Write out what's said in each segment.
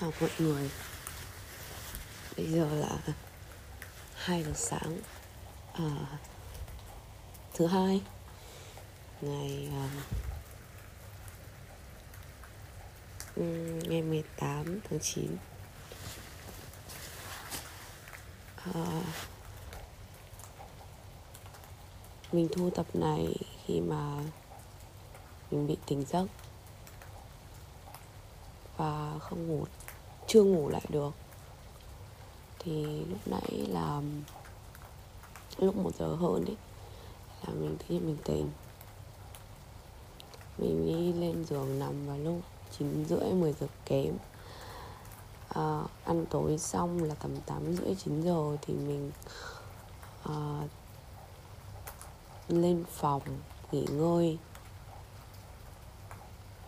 Chào mọi người. Bây giờ là 2 giờ sáng à, Thứ hai. Ngày à, Ngày 18 tháng 9 à, ờ, Mình thu tập này khi mà Mình bị tỉnh giấc Và không ngủ chưa ngủ lại được. Thì lúc nãy là lúc một giờ hơn đấy là mình thấy mình tỉnh. Mình đi lên giường nằm vào lúc chín rưỡi 10 giờ kém. À, ăn tối xong là tầm tám rưỡi chín giờ thì mình à, lên phòng nghỉ ngơi.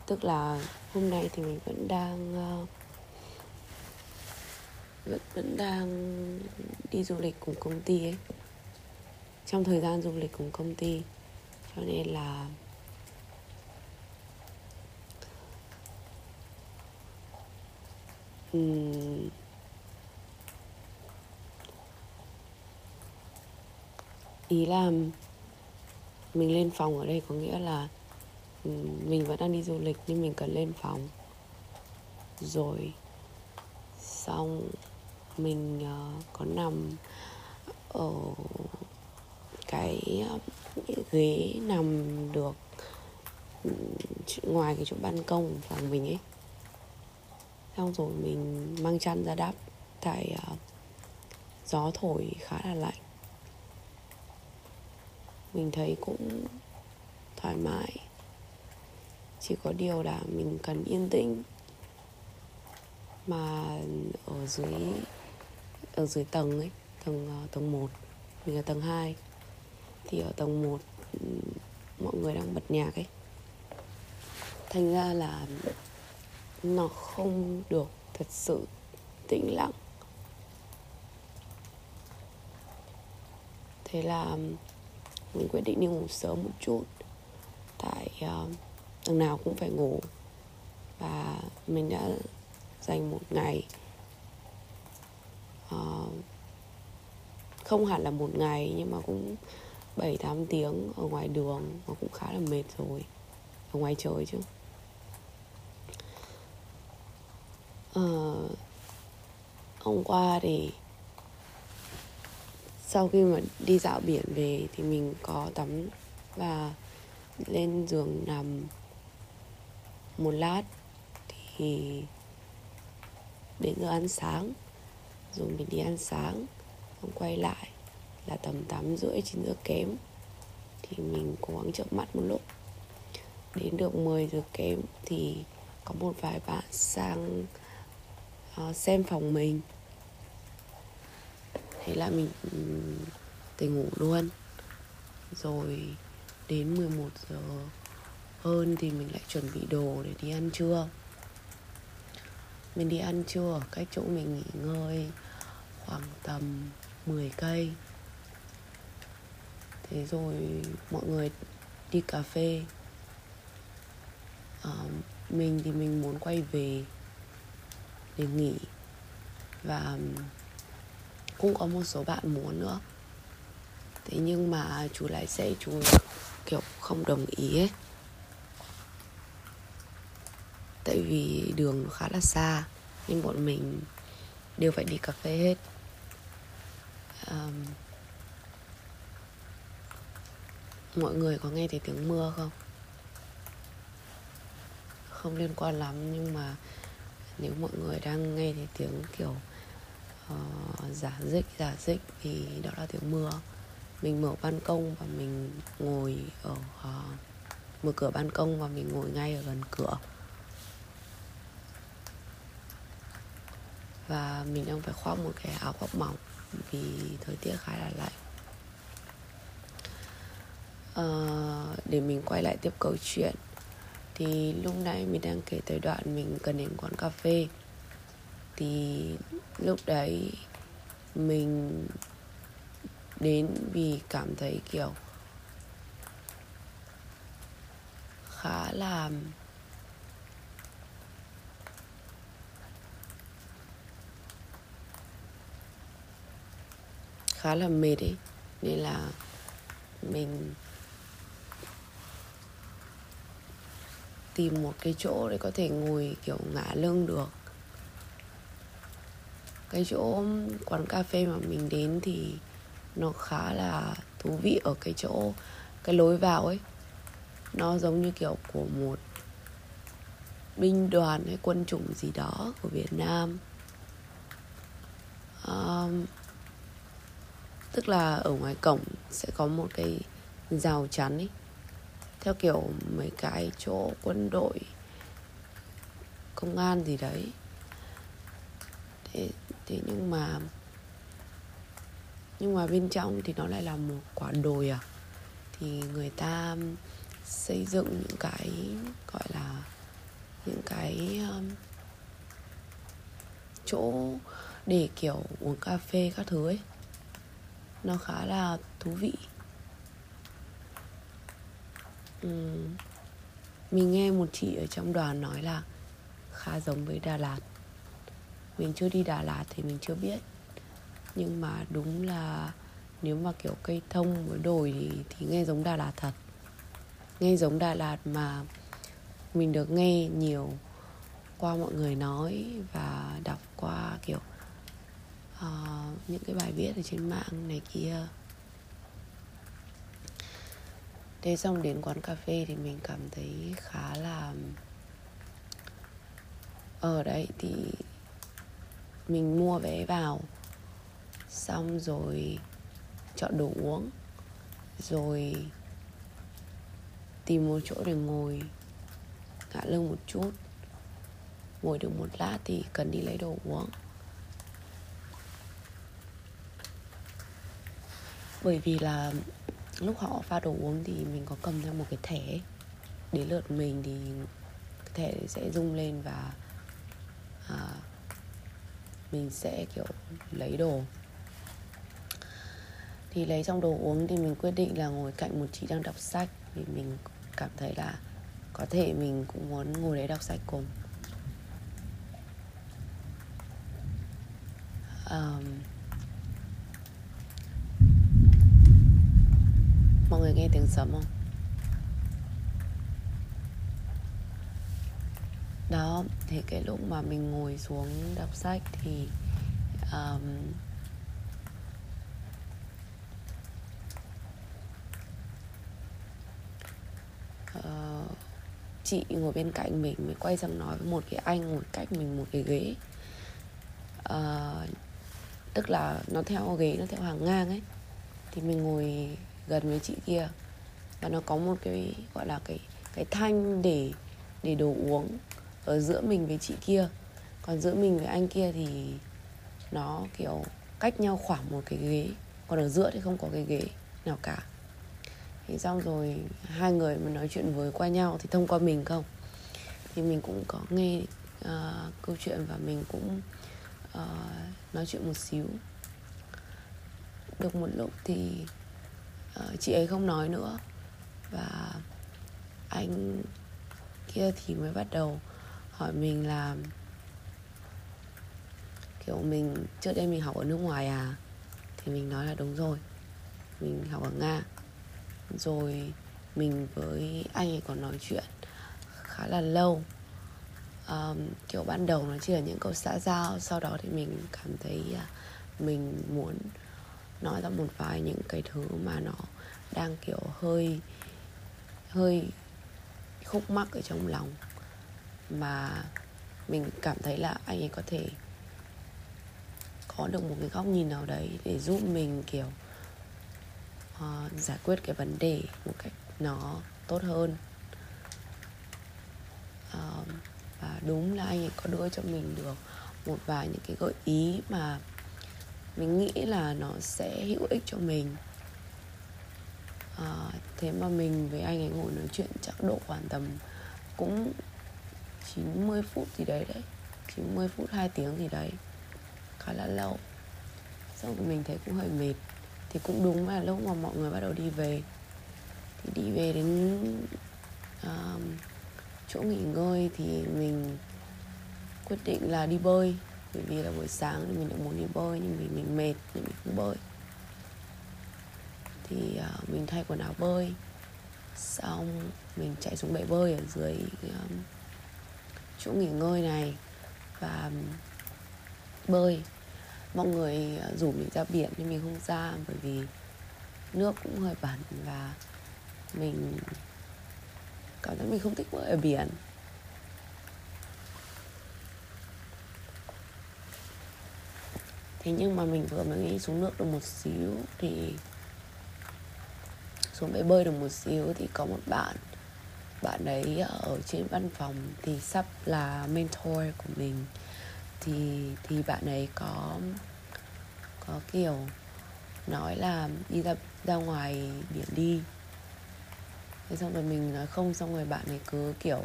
Tức là hôm nay thì mình vẫn đang uh, vẫn vẫn đang đi du lịch cùng công ty ấy. Trong thời gian du lịch cùng công ty cho nên là uhm, ý là mình lên phòng ở đây có nghĩa là mình vẫn đang đi du lịch nhưng mình cần lên phòng. Rồi xong mình uh, có nằm ở cái ờ, ghế nằm được ngoài cái chỗ ban công của phòng mình ấy. Xong rồi mình mang chăn ra đắp tại uh, gió thổi khá là lạnh. Mình thấy cũng thoải mái. Chỉ có điều là mình cần yên tĩnh. Mà ở dưới ở dưới tầng ấy tầng ờ, tầng 1 mình ở tầng 2 thì ở tầng 1 ừ, mọi người đang bật nhạc ấy. Thành ra là nó không được thật sự tĩnh lặng. Thế là ừ, mình quyết định đi ngủ sớm một chút. Tại uh, đằng nào cũng phải ngủ. Và mình đã dành một ngày không hẳn là một ngày nhưng mà cũng 7 8 tiếng ở ngoài đường nó cũng khá là mệt rồi. Ở ngoài trời chứ. À, hôm qua thì sau khi mà đi dạo biển về thì mình có tắm và lên giường nằm một lát. Thì đến giờ ăn sáng rồi mình đi ăn sáng xong quay lại là tầm 8 rưỡi 9 giờ kém. Thì mình cố gắng chợp mắt một lúc. Đến được 10 giờ kém thì có một vài bạn sang uh, xem phòng mình. Thế là mình um, tỉnh ngủ luôn. Rồi đến 11 giờ hơn thì mình lại chuẩn bị đồ để đi ăn trưa. Mình đi ăn trưa ở cách chỗ mình nghỉ ngơi khoảng tầm 10 cây. Thế rồi mọi người đi cà phê. À, mình thì mình muốn quay về để nghỉ. Và cũng có một số bạn muốn nữa. Thế nhưng mà chú lái xe chú kiểu không đồng ý ấy. Tại vì đường khá là xa nên bọn mình đều phải đi cà phê hết um, mọi người có nghe thấy tiếng mưa không? Không liên quan lắm nhưng mà nếu mọi người đang nghe thấy tiếng kiểu uh, giả dích giả dích thì đó là tiếng mưa. Mình mở ban công và mình ngồi ở uh, mở cửa ban công và mình ngồi ngay ở gần cửa. Và mình đang phải khoác một cái áo khoác mỏng vì thời tiết khá là lạnh. À, để mình quay lại tiếp câu chuyện thì lúc nãy mình đang kể tới đoạn mình cần đến quán cà phê. Thì lúc đấy mình đến vì cảm thấy kiểu khá là khá là mệt ấy nên là mình tìm một cái chỗ để có thể ngồi kiểu ngả lưng được. Cái chỗ quán cà phê mà mình đến thì nó khá là thú vị ở cái chỗ cái lối vào ấy. Nó giống như kiểu của một binh đoàn hay quân chủng gì đó của Việt Nam. Um, tức là ở ngoài cổng sẽ có một cái rào chắn ấy. Theo kiểu mấy cái chỗ quân đội công an gì đấy. Thế, thế nhưng mà nhưng mà bên trong thì nó lại là một quả đồi à? Thì người ta xây dựng những cái gọi là những cái um, chỗ để kiểu uống cà phê các thứ ấy nó khá là thú vị. Uhm, mình nghe một chị ở trong đoàn nói là khá giống với Đà Lạt. Mình chưa đi Đà Lạt thì mình chưa biết. Nhưng mà đúng là nếu mà kiểu cây thông với đồi thì, thì nghe giống Đà Lạt thật. Nghe giống Đà Lạt mà mình được nghe nhiều qua mọi người nói và đọc qua kiểu uh, những cái bài viết ở trên mạng này kia. Thế xong đến quán cà phê thì mình cảm thấy khá là ở đấy thì mình mua vé vào. Xong rồi chọn đồ uống rồi tìm một chỗ để ngồi ngã lưng một chút ngồi được một lát thì cần đi lấy đồ uống. Bởi vì là lúc họ pha đồ uống thì mình có cầm theo một cái thẻ. Đến lượt mình thì cái thẻ sẽ rung lên và à, mình sẽ kiểu lấy đồ. Thì lấy xong đồ uống thì mình quyết định là ngồi cạnh một chị đang đọc sách vì mình cảm thấy là có thể mình cũng muốn ngồi đấy đọc sách cùng. Um, mọi người nghe tiếng sấm không? Đó thì cái lúc mà mình ngồi xuống đọc sách thì um, uh, chị ngồi bên cạnh mình mới quay sang nói với một cái anh ngồi cách mình một cái ghế. Uh, tức là nó theo ghế nó theo hàng ngang ấy. Thì mình ngồi gần với chị kia. Và nó có một cái gọi là cái cái thanh để để đồ uống ở giữa mình với chị kia. Còn giữa mình với anh kia thì nó kiểu cách nhau khoảng một cái ghế. Còn ở giữa thì không có cái ghế nào cả. Thì xong rồi hai người mà nói chuyện với qua nhau thì thông qua mình không? Thì mình cũng có nghe uh, câu chuyện và mình cũng uh, nói chuyện một xíu. Được một lúc thì Ờ, chị ấy không nói nữa. Và anh kia thì mới bắt đầu hỏi mình là kiểu mình trước đây mình học ở nước ngoài à? Thì mình nói là đúng rồi mình học ở nga. Rồi mình với anh ấy còn nói chuyện khá là lâu. Um, kiểu ban đầu nó chỉ là những câu xã giao sau đó thì mình cảm thấy uh, mình muốn nói ra một vài những cái thứ mà nó đang kiểu hơi hơi khúc mắc ở trong lòng. Mà mình cảm thấy là anh ấy có thể có được một cái góc nhìn nào đấy để giúp mình kiểu uh, giải quyết cái vấn đề một cách nó tốt hơn. Uh, và đúng là anh ấy có đưa cho mình được một vài những cái gợi ý mà mình nghĩ là nó sẽ hữu ích cho mình. À, thế mà mình với anh ấy ngồi nói chuyện chắc độ khoảng tầm cũng 90 phút gì đấy đấy. 90 phút 2 tiếng gì đấy. Khá là lâu. Xong rồi mình thấy cũng hơi mệt. Thì cũng đúng là lúc mà mọi người bắt đầu đi về. Thì đi về đến uh, chỗ nghỉ ngơi thì mình quyết định là đi bơi bởi vì là buổi sáng thì mình đã muốn đi bơi nhưng vì mình mệt nên mình không bơi. Thì uh, mình thay quần áo bơi xong mình chạy xuống bể bơi ở dưới um, chỗ nghỉ ngơi này và bơi. Mọi người à, rủ mình ra biển nhưng mình không ra bởi vì nước cũng hơi bẩn và mình cảm thấy mình không thích bơi ở biển. Thế nhưng mà mình vừa mới nghĩ xuống nước được một xíu thì xuống bể bơi được một xíu thì có một bạn bạn ấy ở trên văn phòng thì sắp là mentor của mình. Thì thì bạn ấy có có kiểu nói là đi ra ra ngoài biển đi. Thế xong rồi mình nói không xong rồi bạn ấy cứ kiểu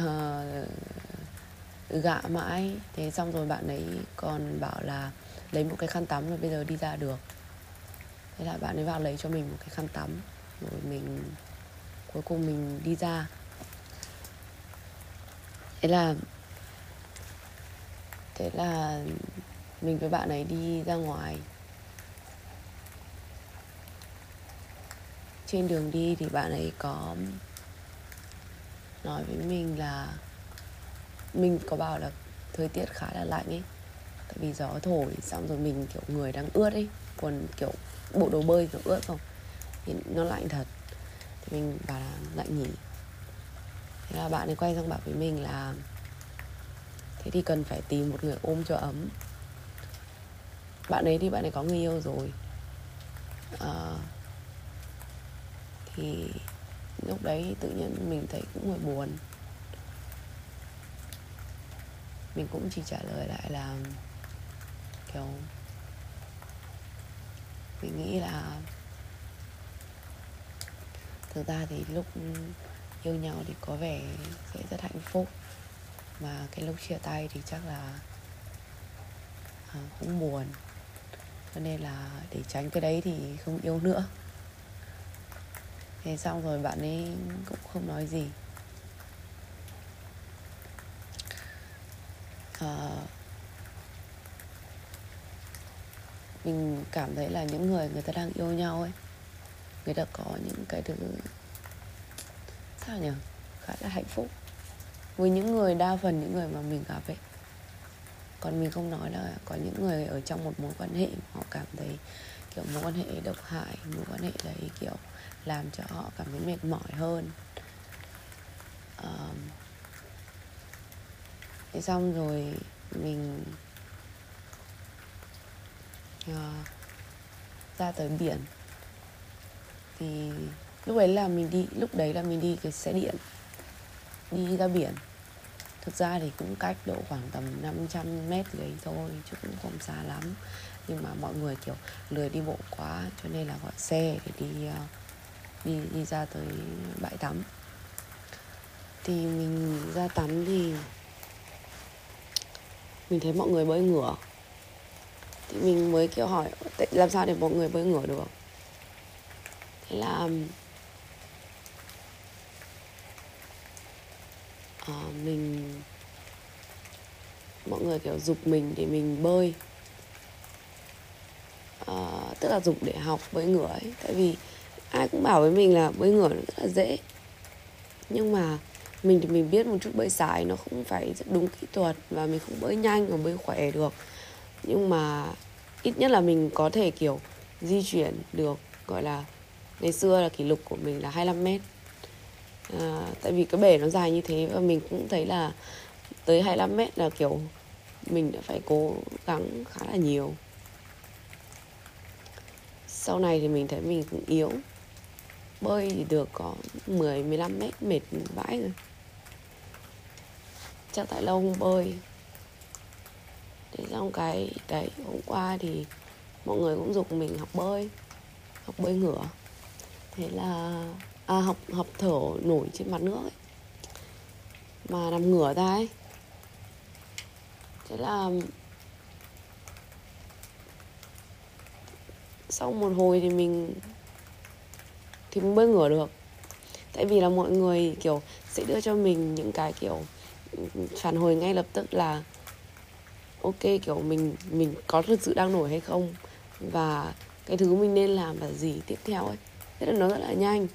uh, gạ mãi. Thế xong rồi bạn ấy còn bảo là lấy một cái khăn tắm rồi bây giờ đi ra được thế là bạn ấy vào lấy cho mình một cái khăn tắm. Rồi mình, cuối cùng mình đi ra. Thế là thế là mình với bạn ấy đi ra ngoài. Trên đường đi thì bạn ấy có nói với mình là, mình có bảo là thời tiết khá là lạnh ấy tại vì gió thổi xong rồi mình kiểu người đang ướt ấy quần kiểu bộ đồ bơi kiểu ướt không? Thì nó lạnh thật. Thì mình bảo là lạnh nhỉ? Thế là bạn ấy quay sang bảo với mình là thế thì cần phải tìm một người ôm cho ấm. Bạn ấy thì bạn ấy có người yêu rồi. À, thì lúc đấy tự nhiên mình thấy cũng hơi buồn. Mình cũng chỉ trả lời lại là kiểu mình nghĩ là thực ra thì lúc yêu nhau thì có vẻ sẽ rất hạnh phúc mà cái lúc chia tay thì chắc là à, cũng buồn. Cho nên là để tránh cái đấy thì không yêu nữa. Thế xong rồi bạn ấy cũng không nói gì. À, mình cảm thấy là những người người ta đang yêu nhau ấy người ta có những cái thứ sao nhỉ? Khá là hạnh phúc. Với những người đa phần những người mà mình gặp ấy. Còn mình không nói là có những người ở trong một mối quan hệ họ cảm thấy kiểu mối quan hệ độc hại mối quan hệ đấy kiểu làm cho họ cảm thấy mệt mỏi hơn. Um, thế xong rồi mình uh, ra tới biển. Thì lúc ấy là mình đi lúc đấy là mình đi cái xe điện đi ra biển. Thực ra thì cũng cách độ khoảng tầm 500 mét gì đấy thôi chứ cũng không xa lắm. Nhưng mà mọi người kiểu lười đi bộ quá cho nên là gọi xe để đi ờ, đi đi ra tới bãi tắm. Thì mình ra tắm thì mình thấy mọi người bơi ngửa thì mình mới kiểu hỏi làm sao để mọi người bơi ngửa được? Thế là uh, mình mọi người kiểu dục mình để mình bơi. Uh, tức là dục để học bơi ngửa ấy. Tại vì ai cũng bảo với mình là bơi ngửa nó rất là dễ. Nhưng mà mình thì mình biết một chút bơi sải nó không phải rất đúng kỹ thuật và mình không bơi nhanh và bơi khỏe được nhưng mà ít nhất là mình có thể kiểu di chuyển được gọi là ngày xưa là kỷ lục của mình là 25 mét. À, tại vì cái bể nó dài như thế và mình cũng thấy là tới 25 mét là kiểu mình đã phải cố gắng khá là nhiều. Sau này thì mình thấy mình cũng yếu bơi thì được có 10 15 mét mệt vãi rồi. Chắc tại lâu không bơi thế xong cái đấy hôm qua thì mọi người cũng dục mình học bơi học bơi ngửa. Thế là à, học học thở nổi trên mặt nước ấy mà nằm ngửa ra ấy. Thế là sau một hồi thì mình thì mình bơi ngửa được. Tại vì là mọi người kiểu sẽ đưa cho mình những cái kiểu ừ, phản hồi ngay lập tức là ok kiểu mình mình có thực sự đang nổi hay không? Và cái thứ mình nên làm là gì tiếp theo ấy? Thế là nó rất là nhanh.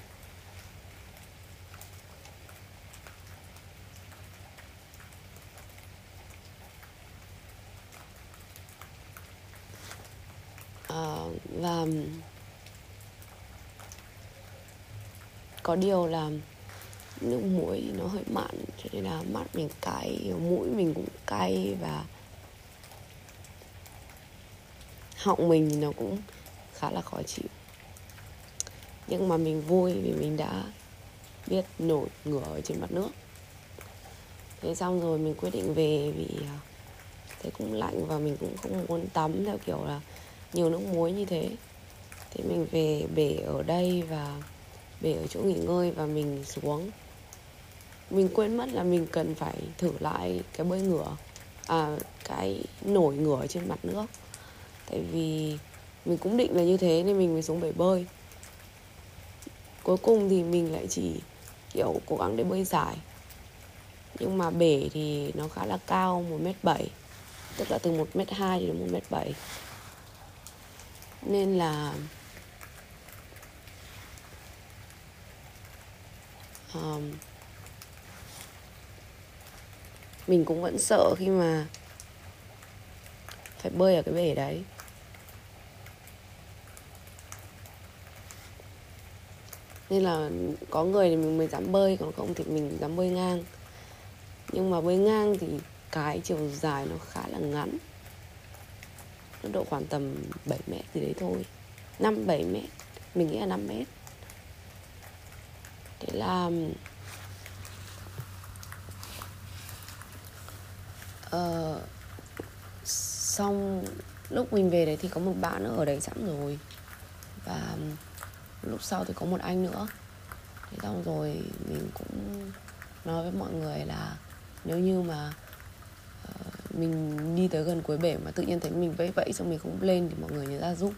À, và có điều là nước muối thì nó hơi mặn cho nên là mắt mình cay mũi mình cũng cay và họng mình thì nó cũng khá là khó chịu. Nhưng mà mình vui vì mình đã biết nổi ngửa ở trên mặt nước. Thế xong rồi mình quyết định về vì à, thấy thế cũng lạnh và mình cũng không muốn tắm theo kiểu là nhiều nước muối như thế. Thế mình về bể ở đây và bể ở chỗ nghỉ ngơi và mình xuống. Mình quên mất là mình cần phải thử lại cái bơi ngửa à cái nổi ngửa trên mặt nước tại vì mình cũng định là như thế nên mình mới xuống bể bơi. Cuối cùng thì mình lại chỉ kiểu cố gắng để bơi dài. Nhưng mà bể thì nó khá là cao một mét bảy tức là từ một mét hai đến một mét bảy. Nên là um, mình cũng vẫn sợ khi mà phải bơi ở cái bể đấy. Nên là có người thì mình mới dám bơi còn không thì mình dám bơi ngang. Nhưng mà bơi ngang thì cái chiều dài nó khá là ngắn. Nó độ khoảng tầm 7 mét gì đấy thôi. 5 7 mét. Mình nghĩ là 5 mét. Thế là uh, xong lúc mình về đấy thì có một bạn nữa ở đấy sẵn rồi. Và lúc sau thì có một anh nữa. Thế xong rồi mình cũng nói với mọi người là nếu như mà uh, mình đi tới gần cuối bể mà tự nhiên thấy mình vẫy vẫy xong mình không lên thì mọi người nhớ ra giúp.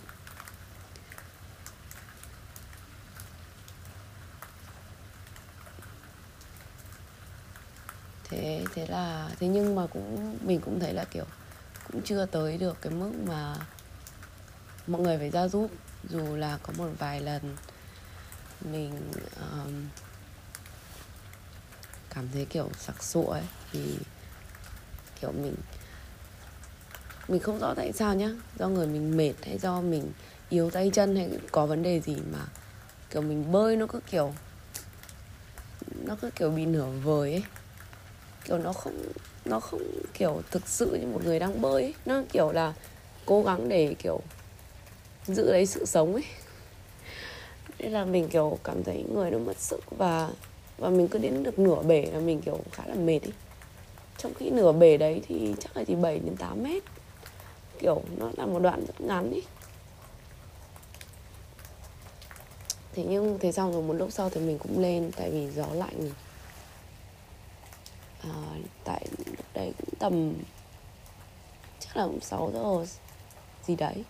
Thế thế là thế nhưng mà cũng mình cũng thấy là kiểu cũng chưa tới được cái mức mà mọi người phải ra giúp dù là có một vài lần mình um, cảm thấy kiểu sặc sụa ấy thì kiểu mình mình không rõ tại sao nhá do người mình mệt hay do mình yếu tay chân hay có vấn đề gì mà kiểu mình bơi nó cứ kiểu nó cứ kiểu bị nửa vời ấy kiểu nó không nó không kiểu thực sự như một người đang bơi ấy. nó kiểu là cố gắng để kiểu giữ lấy sự sống ấy. Nên là mình kiểu cảm thấy người nó mất sức và và mình cứ đến được nửa bể là mình kiểu khá là mệt ấy. Trong khi nửa bể đấy thì chắc là chỉ 7 đến 8 mét. Kiểu nó là một đoạn rất ngắn ấy. Thế nhưng thế xong rồi một lúc sau thì mình cũng lên tại vì gió lạnh. À, tại lúc đấy cũng tầm chắc là cũng 6 giờ gì đấy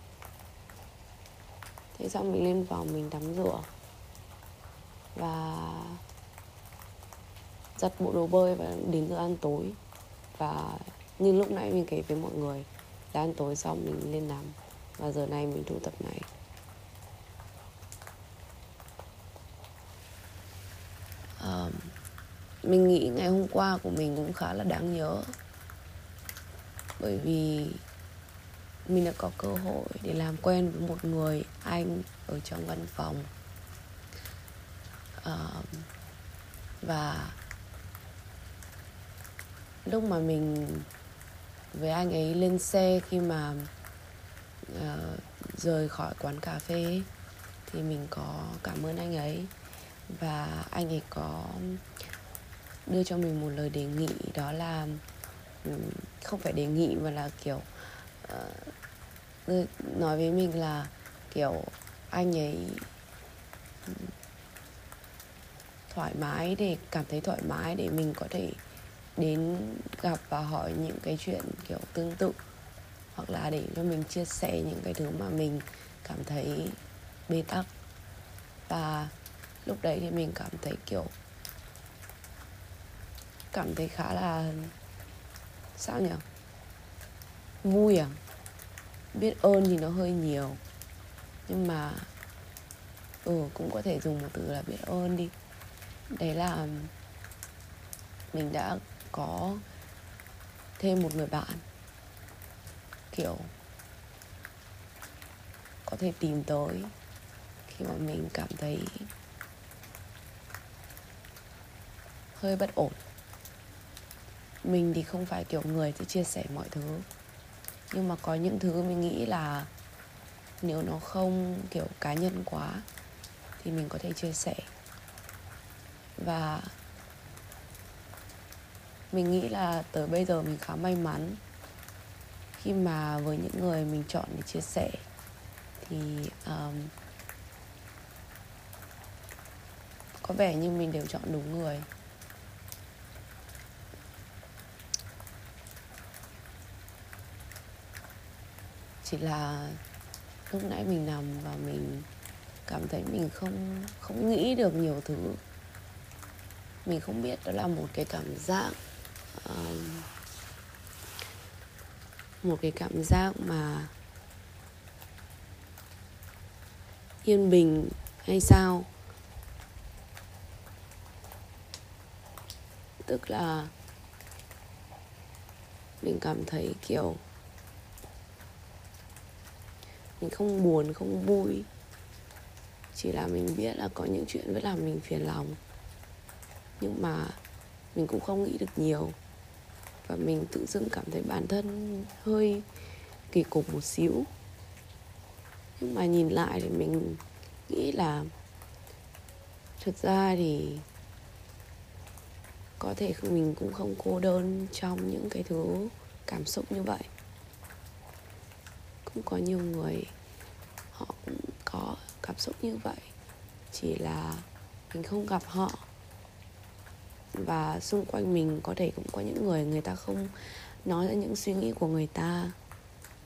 thế xong mình lên phòng mình tắm rửa. Và giặt bộ đồ bơi và đến giờ ăn tối. Và như lúc nãy mình kể với mọi người đã ăn tối xong mình lên nằm. Và giờ này mình thu tập này. Um, mình nghĩ ngày hôm qua của mình cũng khá là đáng nhớ. Bởi vì mình đã có cơ hội để làm quen với một người anh ở trong văn phòng. Uh, và lúc mà mình với anh ấy lên xe khi mà uh, rời khỏi quán cà phê thì mình có cảm ơn anh ấy. Và anh ấy có đưa cho mình một lời đề nghị đó là không phải đề nghị mà là kiểu uh, nói với mình là kiểu anh ấy thoải mái để cảm thấy thoải mái để mình có thể đến gặp và hỏi những cái chuyện kiểu tương tự. Hoặc là để cho mình chia sẻ những cái thứ mà mình cảm thấy bế tắc. Và lúc đấy thì mình cảm thấy kiểu cảm thấy khá là sao nhỉ? Vui à? Biết ơn thì nó hơi nhiều. Nhưng mà ừ cũng có thể dùng một từ là biết ơn đi. Đấy là, mình đã có thêm một người bạn. Kiểu, có thể tìm tới khi mà mình cảm thấy hơi bất ổn. Mình thì không phải kiểu người sẽ chia sẻ mọi thứ nhưng mà có những thứ mình nghĩ là nếu nó không kiểu cá nhân quá thì mình có thể chia sẻ. Và mình nghĩ là tới bây giờ mình khá may mắn. Khi mà với những người mình chọn để chia sẻ thì um, có vẻ như mình đều chọn đúng người. Chỉ là lúc nãy mình nằm và mình cảm thấy mình không không nghĩ được nhiều thứ. Mình không biết đó là một cái cảm giác uh, một cái cảm giác mà yên bình hay sao? Tức là mình cảm thấy kiểu mình không buồn, không vui. Chỉ là mình biết là có những chuyện vẫn làm mình phiền lòng. Nhưng mà mình cũng không nghĩ được nhiều. Và mình tự dưng cảm thấy bản thân hơi kỳ cục một xíu. Nhưng mà nhìn lại thì mình nghĩ là thực ra thì có thể mình cũng không cô đơn trong những cái thứ cảm xúc như vậy cũng có nhiều người, họ cũng có cảm xúc như vậy. Chỉ là mình không gặp họ. Và xung quanh mình có thể cũng có những người người ta không nói ra những suy nghĩ của người ta.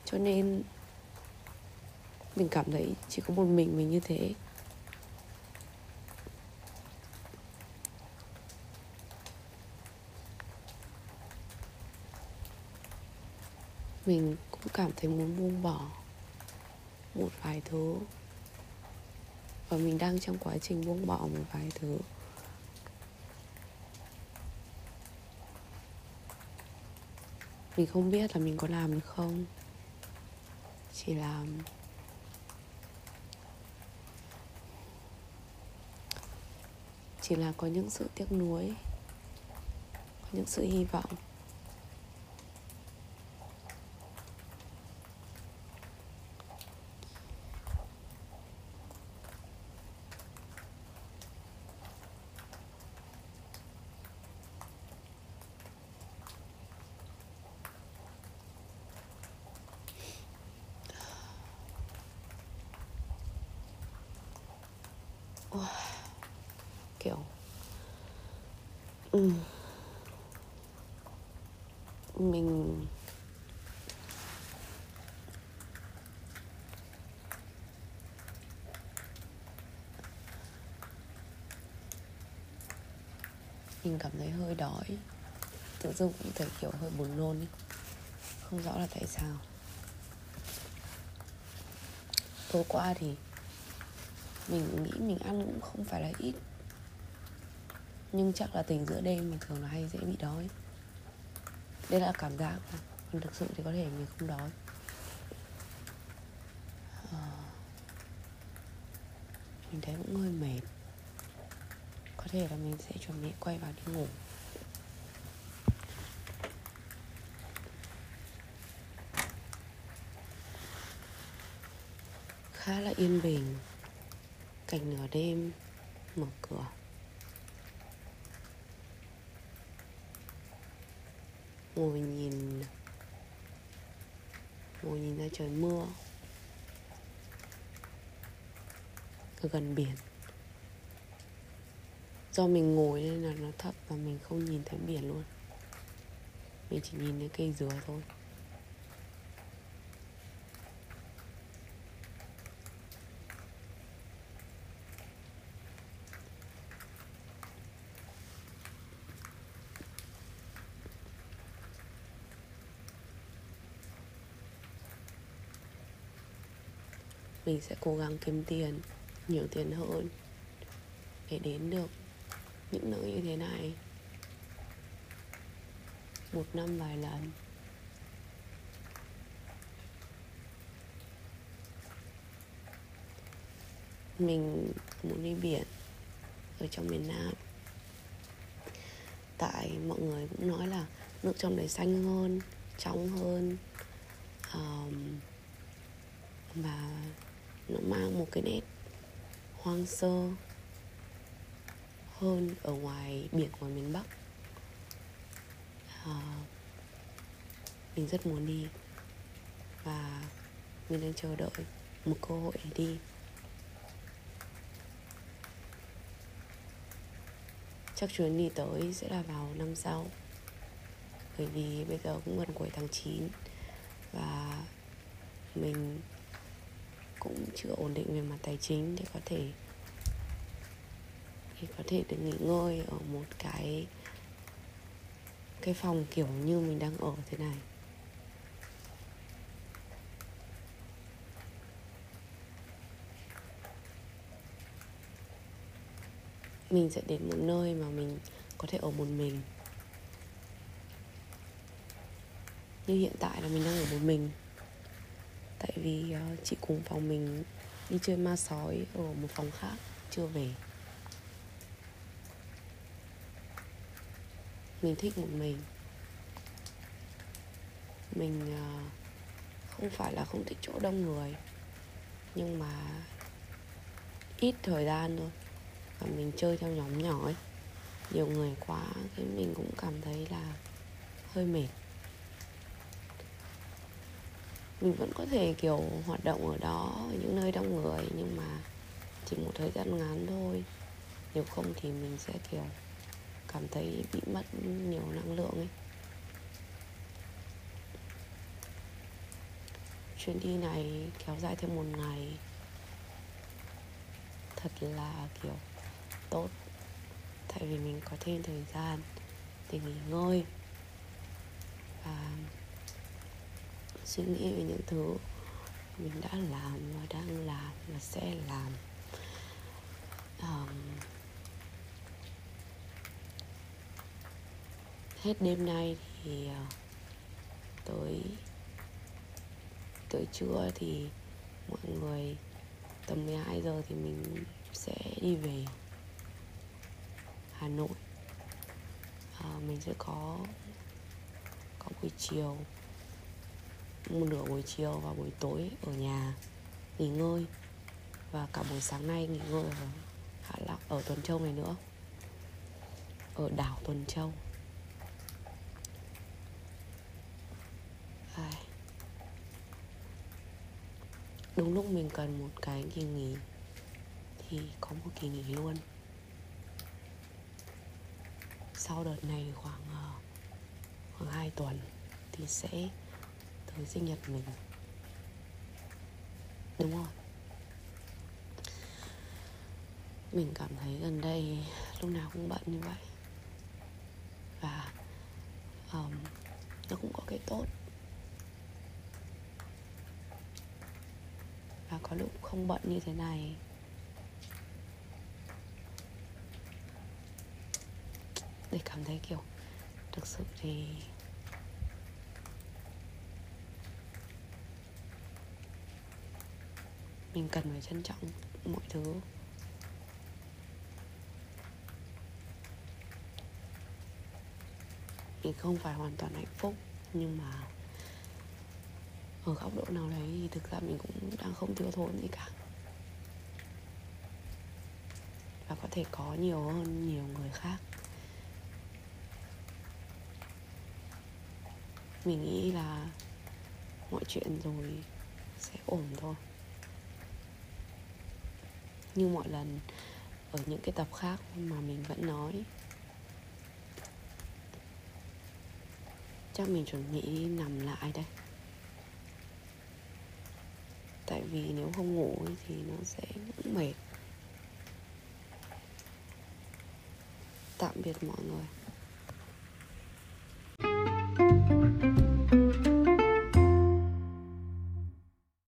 Cho nên mình cảm thấy chỉ có một mình mình như thế. Mình cũng cảm thấy muốn buông bỏ một vài thứ. Và mình đang trong quá trình buông bỏ một vài thứ. Mình không biết là mình có làm được không. Chỉ là chỉ là có những sự tiếc nuối, có những sự hy vọng kiểu ừ mình mình cảm thấy hơi đói. Tự dưng cũng thấy kiểu hơi buồn nôn ý. không rõ là tại sao. Tối qua thì mình nghĩ mình ăn cũng không phải là ít. Nhưng chắc là tình giữa đêm mình thường là hay dễ bị đói đây là cảm giác còn thực sự thì có thể mình không đói. À, mình thấy cũng hơi mệt. Có thể là mình sẽ chuẩn bị quay vào đi ngủ. Khá là yên bình. Cảnh nửa đêm mở cửa. Ngồi nhìn. Ngồi nhìn ra trời mưa. Ở gần biển. Do mình ngồi nên là nó thấp và mình không nhìn thấy biển luôn. Mình chỉ nhìn thấy cây dừa thôi. Mình sẽ cố gắng kiếm tiền nhiều tiền hơn để đến được những nơi như thế này. Một năm vài lần. Mình muốn đi biển ở trong miền Nam. Tại mọi người cũng nói là nước trong đấy xanh hơn trong hơn um, và nó mang một cái nét hoang sơ hơn ở ngoài biển ngoài miền Bắc. À, mình rất muốn đi và mình đang chờ đợi một cơ hội để đi. Chắc chuyến đi tới sẽ là vào năm sau bởi vì bây giờ cũng gần cuối tháng 9 và mình cũng chưa ổn định về mặt tài chính để có thể để có thể được nghỉ ngơi ở một cái cái phòng kiểu như mình đang ở thế này. Mình sẽ đến một nơi mà mình có thể ở một mình. Như hiện tại là mình đang ở một mình tại vì ờ, chị cùng phòng mình đi chơi ma sói ở một phòng khác, chưa về. Mình thích một mình. Mình ờ, không phải là không thích chỗ đông người, nhưng mà ít thời gian thôi. Và mình chơi theo nhóm nhỏ ấy. Nhiều người quá cái mình cũng cảm thấy là hơi mệt mình vẫn có thể, kiểu, hoạt động ở đó, ở những nơi đông người, nhưng mà chỉ một thời gian ngắn thôi. Nếu không thì mình sẽ, kiểu, cảm thấy bị mất nhiều năng lượng ấy. Chuyến đi này kéo dài thêm một ngày. Thật là, kiểu, tốt. Tại vì mình có thêm thời gian để nghỉ ngơi. Và suy nghĩ về những thứ mình đã làm và đang làm và sẽ làm. Um, hết đêm nay thì uh, tới tới trưa thì mọi người tầm 12 giờ thì mình sẽ đi về Hà Nội. À, mình sẽ có có buổi chiều một nửa buổi chiều và buổi tối ở nhà nghỉ ngơi. Và cả buổi sáng nay nghỉ ngơi ở Hạ Long ở Tuần Châu này nữa. Ở đảo Tuần Châu. Ai. đúng lúc mình cần một cái kỳ nghỉ thì có một kỳ nghỉ luôn. Sau đợt này khoảng ờ, khoảng 2 tuần thì sẽ tới sinh nhật mình. Đúng rồi. Mình cảm thấy gần đây lúc nào cũng bận như vậy. Và um, nó cũng có cái tốt. Và có lúc không bận như thế này. Để cảm thấy kiểu thực sự thì mình cần phải trân trọng mọi thứ. Mình không phải hoàn toàn hạnh phúc, nhưng mà ở góc độ nào đấy thì thực ra mình cũng đang không thiếu thốn gì cả. Và có thể có nhiều hơn nhiều người khác. Mình nghĩ là mọi chuyện rồi sẽ ổn thôi như mọi lần ở những cái tập khác mà mình vẫn nói. Chắc mình chuẩn bị nằm lại đây. Tại vì nếu không ngủ thì nó sẽ cũng mệt. Tạm biệt mọi người.